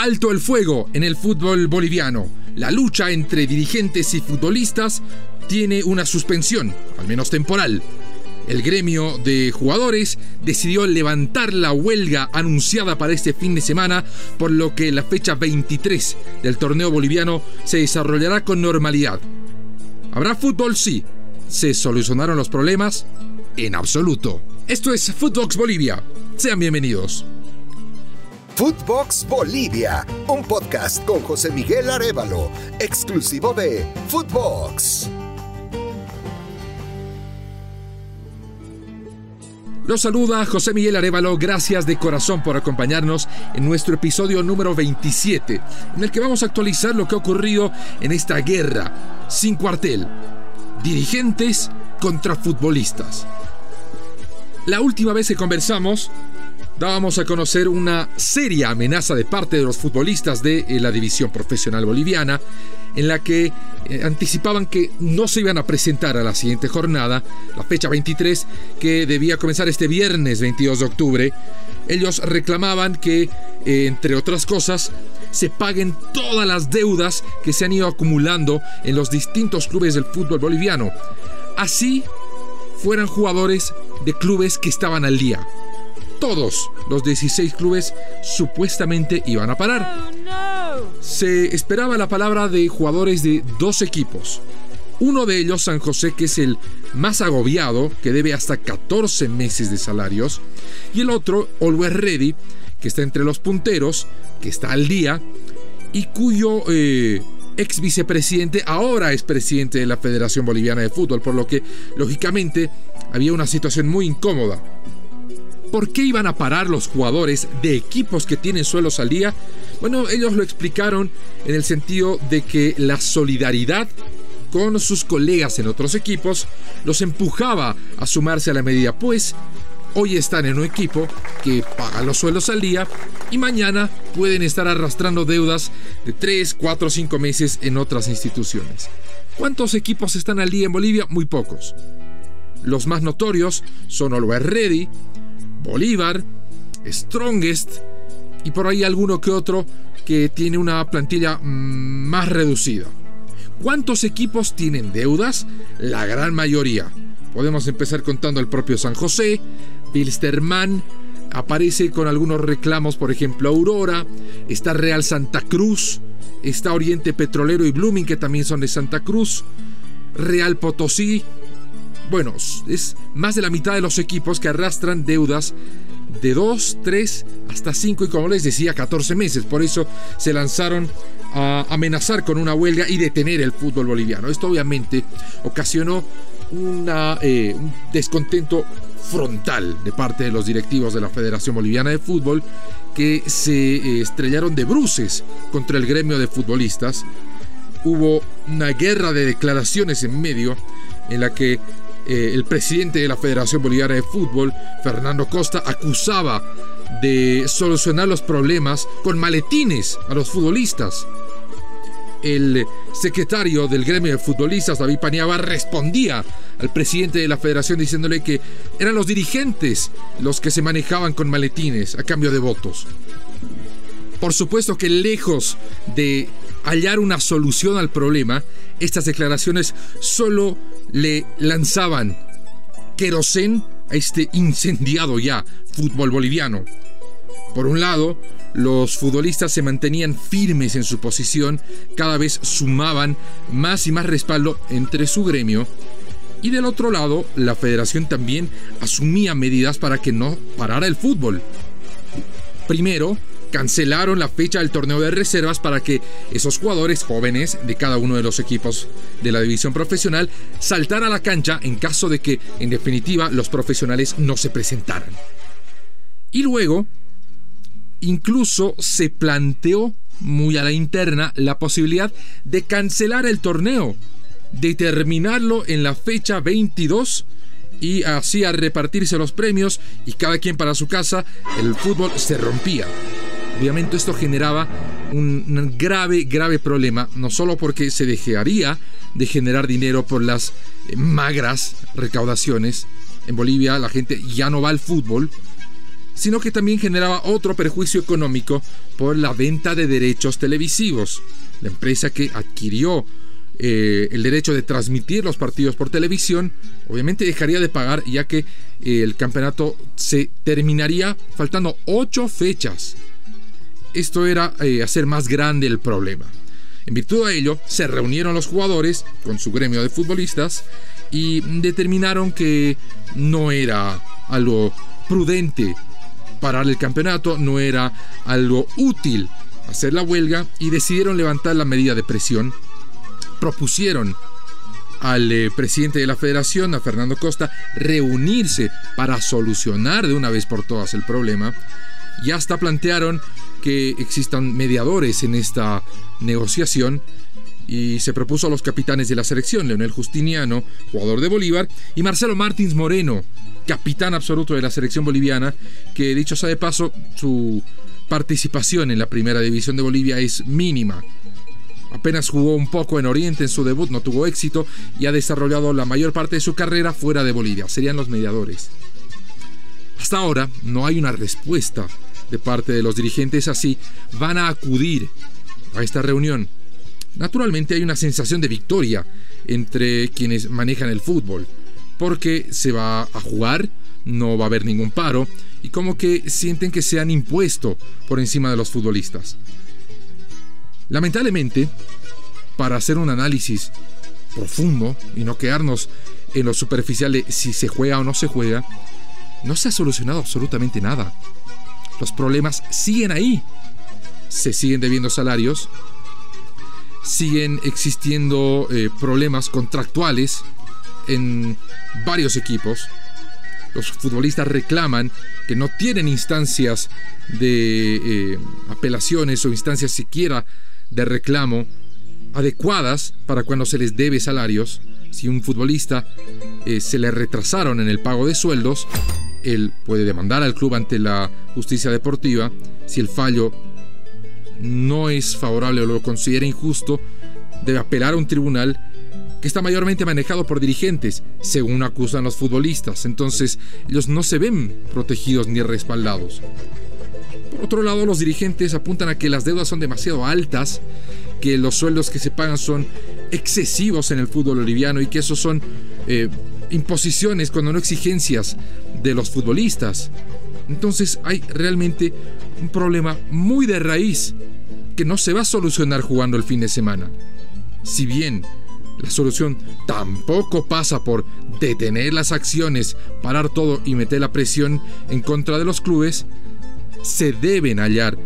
Alto el fuego en el fútbol boliviano. La lucha entre dirigentes y futbolistas tiene una suspensión, al menos temporal. El gremio de jugadores decidió levantar la huelga anunciada para este fin de semana, por lo que la fecha 23 del torneo boliviano se desarrollará con normalidad. ¿Habrá fútbol? Sí. ¿Se solucionaron los problemas? En absoluto. Esto es Footbox Bolivia. Sean bienvenidos. Footbox Bolivia, un podcast con José Miguel Arevalo, exclusivo de Footbox. Los saluda José Miguel Arevalo, gracias de corazón por acompañarnos en nuestro episodio número 27, en el que vamos a actualizar lo que ha ocurrido en esta guerra sin cuartel. Dirigentes contra futbolistas. La última vez que conversamos, dábamos a conocer una seria amenaza de parte de los futbolistas de eh, la división profesional boliviana, en la que eh, anticipaban que no se iban a presentar a la siguiente jornada, la fecha 23, que debía comenzar este viernes 22 de octubre. Ellos reclamaban que, eh, entre otras cosas, se paguen todas las deudas que se han ido acumulando en los distintos clubes del fútbol boliviano. Así fueran jugadores de clubes que estaban al día todos los 16 clubes supuestamente iban a parar. Se esperaba la palabra de jugadores de dos equipos. Uno de ellos, San José, que es el más agobiado, que debe hasta 14 meses de salarios. Y el otro, Always Ready, que está entre los punteros, que está al día, y cuyo eh, ex vicepresidente ahora es presidente de la Federación Boliviana de Fútbol, por lo que, lógicamente, había una situación muy incómoda. ¿Por qué iban a parar los jugadores de equipos que tienen suelos al día? Bueno, ellos lo explicaron en el sentido de que la solidaridad con sus colegas en otros equipos los empujaba a sumarse a la medida, pues hoy están en un equipo que paga los suelos al día y mañana pueden estar arrastrando deudas de 3, 4, 5 meses en otras instituciones. ¿Cuántos equipos están al día en Bolivia? Muy pocos. Los más notorios son Always Ready, Bolívar, Strongest y por ahí alguno que otro que tiene una plantilla mm, más reducida. ¿Cuántos equipos tienen deudas? La gran mayoría. Podemos empezar contando el propio San José, Pilsterman, aparece con algunos reclamos, por ejemplo, Aurora, está Real Santa Cruz, está Oriente Petrolero y Blooming, que también son de Santa Cruz, Real Potosí, bueno, es más de la mitad de los equipos que arrastran deudas de 2, 3 hasta 5 y como les decía 14 meses. Por eso se lanzaron a amenazar con una huelga y detener el fútbol boliviano. Esto obviamente ocasionó eh, un descontento frontal de parte de los directivos de la Federación Boliviana de Fútbol que se eh, estrellaron de bruces contra el gremio de futbolistas. Hubo una guerra de declaraciones en medio en la que eh, el presidente de la Federación Boliviana de Fútbol, Fernando Costa, acusaba de solucionar los problemas con maletines a los futbolistas. El secretario del gremio de futbolistas, David Paniagua, respondía al presidente de la federación diciéndole que eran los dirigentes los que se manejaban con maletines a cambio de votos. Por supuesto que lejos de hallar una solución al problema, estas declaraciones solo le lanzaban querosén a este incendiado ya fútbol boliviano. Por un lado, los futbolistas se mantenían firmes en su posición, cada vez sumaban más y más respaldo entre su gremio, y del otro lado, la federación también asumía medidas para que no parara el fútbol. Primero, cancelaron la fecha del torneo de reservas para que esos jugadores jóvenes de cada uno de los equipos de la división profesional saltaran a la cancha en caso de que, en definitiva, los profesionales no se presentaran. Y luego, incluso se planteó muy a la interna la posibilidad de cancelar el torneo, de terminarlo en la fecha 22 y así a repartirse los premios y cada quien para su casa, el fútbol se rompía. Obviamente esto generaba un grave, grave problema, no solo porque se dejaría de generar dinero por las eh, magras recaudaciones, en Bolivia la gente ya no va al fútbol, sino que también generaba otro perjuicio económico por la venta de derechos televisivos. La empresa que adquirió eh, el derecho de transmitir los partidos por televisión, obviamente dejaría de pagar ya que eh, el campeonato se terminaría faltando ocho fechas. Esto era eh, hacer más grande el problema. En virtud de ello, se reunieron los jugadores con su gremio de futbolistas y determinaron que no era algo prudente parar el campeonato, no era algo útil hacer la huelga y decidieron levantar la medida de presión. Propusieron al eh, presidente de la federación, a Fernando Costa, reunirse para solucionar de una vez por todas el problema. Y hasta plantearon que existan mediadores en esta negociación y se propuso a los capitanes de la selección, Leonel Justiniano, jugador de Bolívar, y Marcelo Martins Moreno, capitán absoluto de la selección boliviana, que dicho sea de paso, su participación en la primera división de Bolivia es mínima. Apenas jugó un poco en Oriente en su debut, no tuvo éxito y ha desarrollado la mayor parte de su carrera fuera de Bolivia. Serían los mediadores. Hasta ahora no hay una respuesta de parte de los dirigentes así. Van a acudir a esta reunión Naturalmente hay una sensación de victoria entre quienes manejan el fútbol, porque se va a jugar, no va a haber ningún paro, y como que sienten que se han impuesto por encima de los futbolistas. Lamentablemente, para hacer un análisis profundo y no quedarnos en lo superficial de si se juega o no se juega, no se ha solucionado absolutamente nada. Los problemas siguen ahí. Se siguen debiendo salarios, siguen existiendo eh, problemas contractuales en varios equipos. Los futbolistas reclaman que no tienen instancias de eh, apelaciones o instancias siquiera de reclamo adecuadas para cuando se les debe salarios. Si un futbolista eh, se le retrasaron en el pago de sueldos, él puede demandar al club ante la justicia deportiva. Si el fallo no es favorable o lo considera injusto, debe apelar a un tribunal que está mayormente manejado por dirigentes, según acusan los futbolistas. Entonces, ellos no se ven protegidos ni respaldados. Por otro lado, los dirigentes apuntan a que las deudas son demasiado altas, que los sueldos que se pagan son excesivos en el fútbol boliviano y que esos son eh, imposiciones cuando no exigencias de los futbolistas. Entonces hay realmente un problema muy de raíz que no se va a solucionar jugando el fin de semana. Si bien la solución tampoco pasa por detener las acciones, parar todo y meter la presión en contra de los clubes, se deben hallar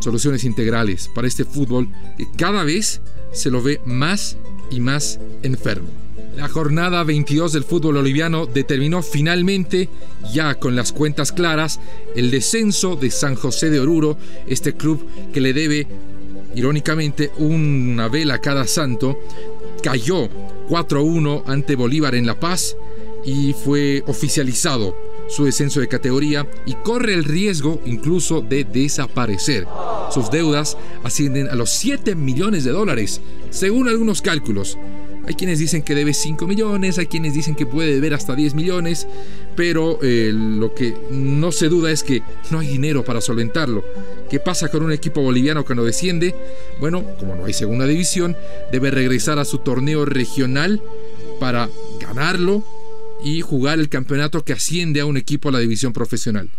soluciones integrales para este fútbol que cada vez se lo ve más y más enfermo. La jornada 22 del fútbol boliviano determinó finalmente, ya con las cuentas claras, el descenso de San José de Oruro, este club que le debe, irónicamente, una vela a cada santo, cayó 4-1 ante Bolívar en La Paz y fue oficializado su descenso de categoría y corre el riesgo incluso de desaparecer. Sus deudas ascienden a los 7 millones de dólares, según algunos cálculos. Hay quienes dicen que debe 5 millones, hay quienes dicen que puede deber hasta 10 millones, pero eh, lo que no se duda es que no hay dinero para solventarlo. ¿Qué pasa con un equipo boliviano que no desciende? Bueno, como no hay segunda división, debe regresar a su torneo regional para ganarlo y jugar el campeonato que asciende a un equipo a la división profesional.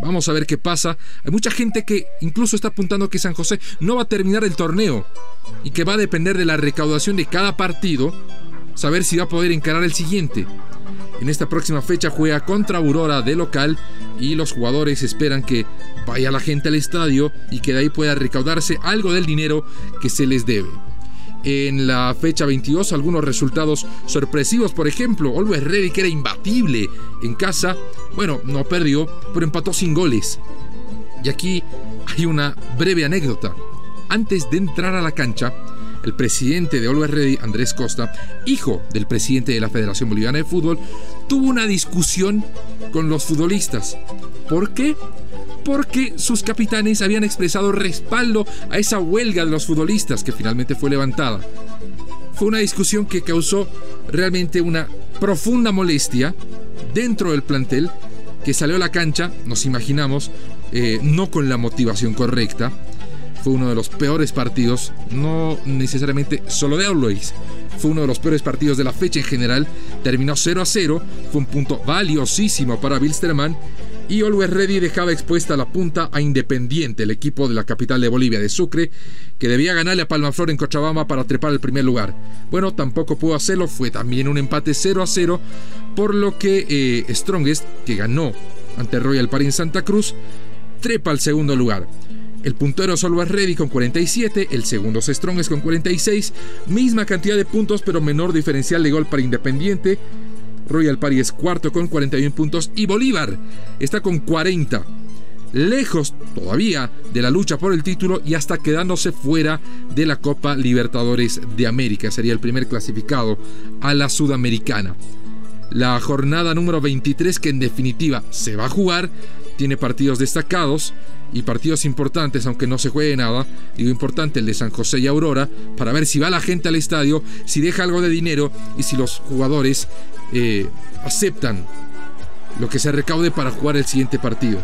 Vamos a ver qué pasa. Hay mucha gente que incluso está apuntando que San José no va a terminar el torneo y que va a depender de la recaudación de cada partido, saber si va a poder encarar el siguiente. En esta próxima fecha juega contra Aurora de local y los jugadores esperan que vaya la gente al estadio y que de ahí pueda recaudarse algo del dinero que se les debe en la fecha 22 algunos resultados sorpresivos. Por ejemplo, Always Ready, que era imbatible en casa, bueno, no perdió, pero empató sin goles. Y aquí hay una breve anécdota. Antes de entrar a la cancha, el presidente de Always Ready, Andrés Costa, hijo del presidente de la Federación Boliviana de Fútbol, tuvo una discusión con los futbolistas. ¿Por qué? Porque sus capitanes habían expresado respaldo a esa huelga de los futbolistas que finalmente fue levantada. Fue una discusión que causó realmente una profunda molestia dentro del plantel que salió a la cancha, nos imaginamos, eh, no con la motivación correcta. Fue uno de los peores partidos, no necesariamente solo de Always, fue uno de los peores partidos de la fecha en general. Terminó 0 a 0, fue un punto valiosísimo para Bilsterman y Always Ready dejaba expuesta la punta a Independiente, el equipo de la capital de Bolivia, de Sucre, que debía ganarle a Palmaflor en Cochabamba para trepar el primer lugar. Bueno, tampoco pudo hacerlo, fue también un empate 0 a 0, por lo que eh, Strongest, que ganó ante Royal Party en Santa Cruz, trepa al segundo lugar. El puntero es Always Ready con 47, el segundo es Strongest con 46, misma cantidad de puntos pero menor diferencial de gol para Independiente. Royal Party es cuarto con 41 puntos y Bolívar está con 40. Lejos todavía de la lucha por el título y hasta quedándose fuera de la Copa Libertadores de América. Sería el primer clasificado a la Sudamericana. La jornada número 23 que en definitiva se va a jugar tiene partidos destacados y partidos importantes, aunque no se juegue nada. Digo importante el de San José y Aurora, para ver si va la gente al estadio, si deja algo de dinero y si los jugadores eh, aceptan lo que se recaude para jugar el siguiente partido.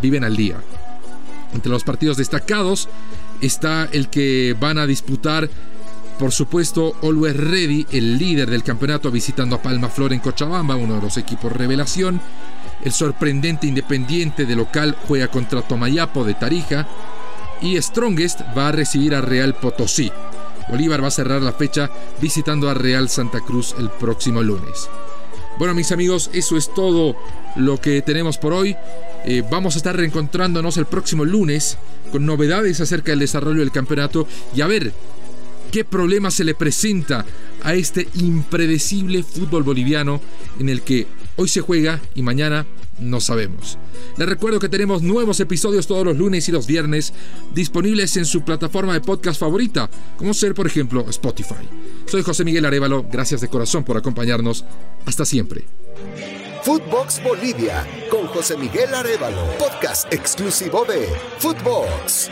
Viven al día. Entre los partidos destacados está el que van a disputar, por supuesto, Always Ready, el líder del campeonato, visitando a Palma Flor en Cochabamba, uno de los equipos revelación. El sorprendente Independiente de local juega contra Tomayapo de Tarija. Y Strongest va a recibir a Real Potosí. Bolívar va a cerrar la fecha visitando a Real Santa Cruz el próximo lunes. Bueno, mis amigos, eso es todo lo que tenemos por hoy. Eh, vamos a estar reencontrándonos el próximo lunes con novedades acerca del desarrollo del campeonato y a ver qué problema se le presenta a este impredecible fútbol boliviano en el que hoy se juega y mañana no sabemos. Les recuerdo que tenemos nuevos episodios todos los lunes y los viernes disponibles en su plataforma de podcast favorita, como ser por ejemplo Spotify. Soy José Miguel Arevalo, gracias de corazón por acompañarnos. Hasta siempre. Footbox Bolivia con José Miguel Arevalo, podcast exclusivo de Footbox.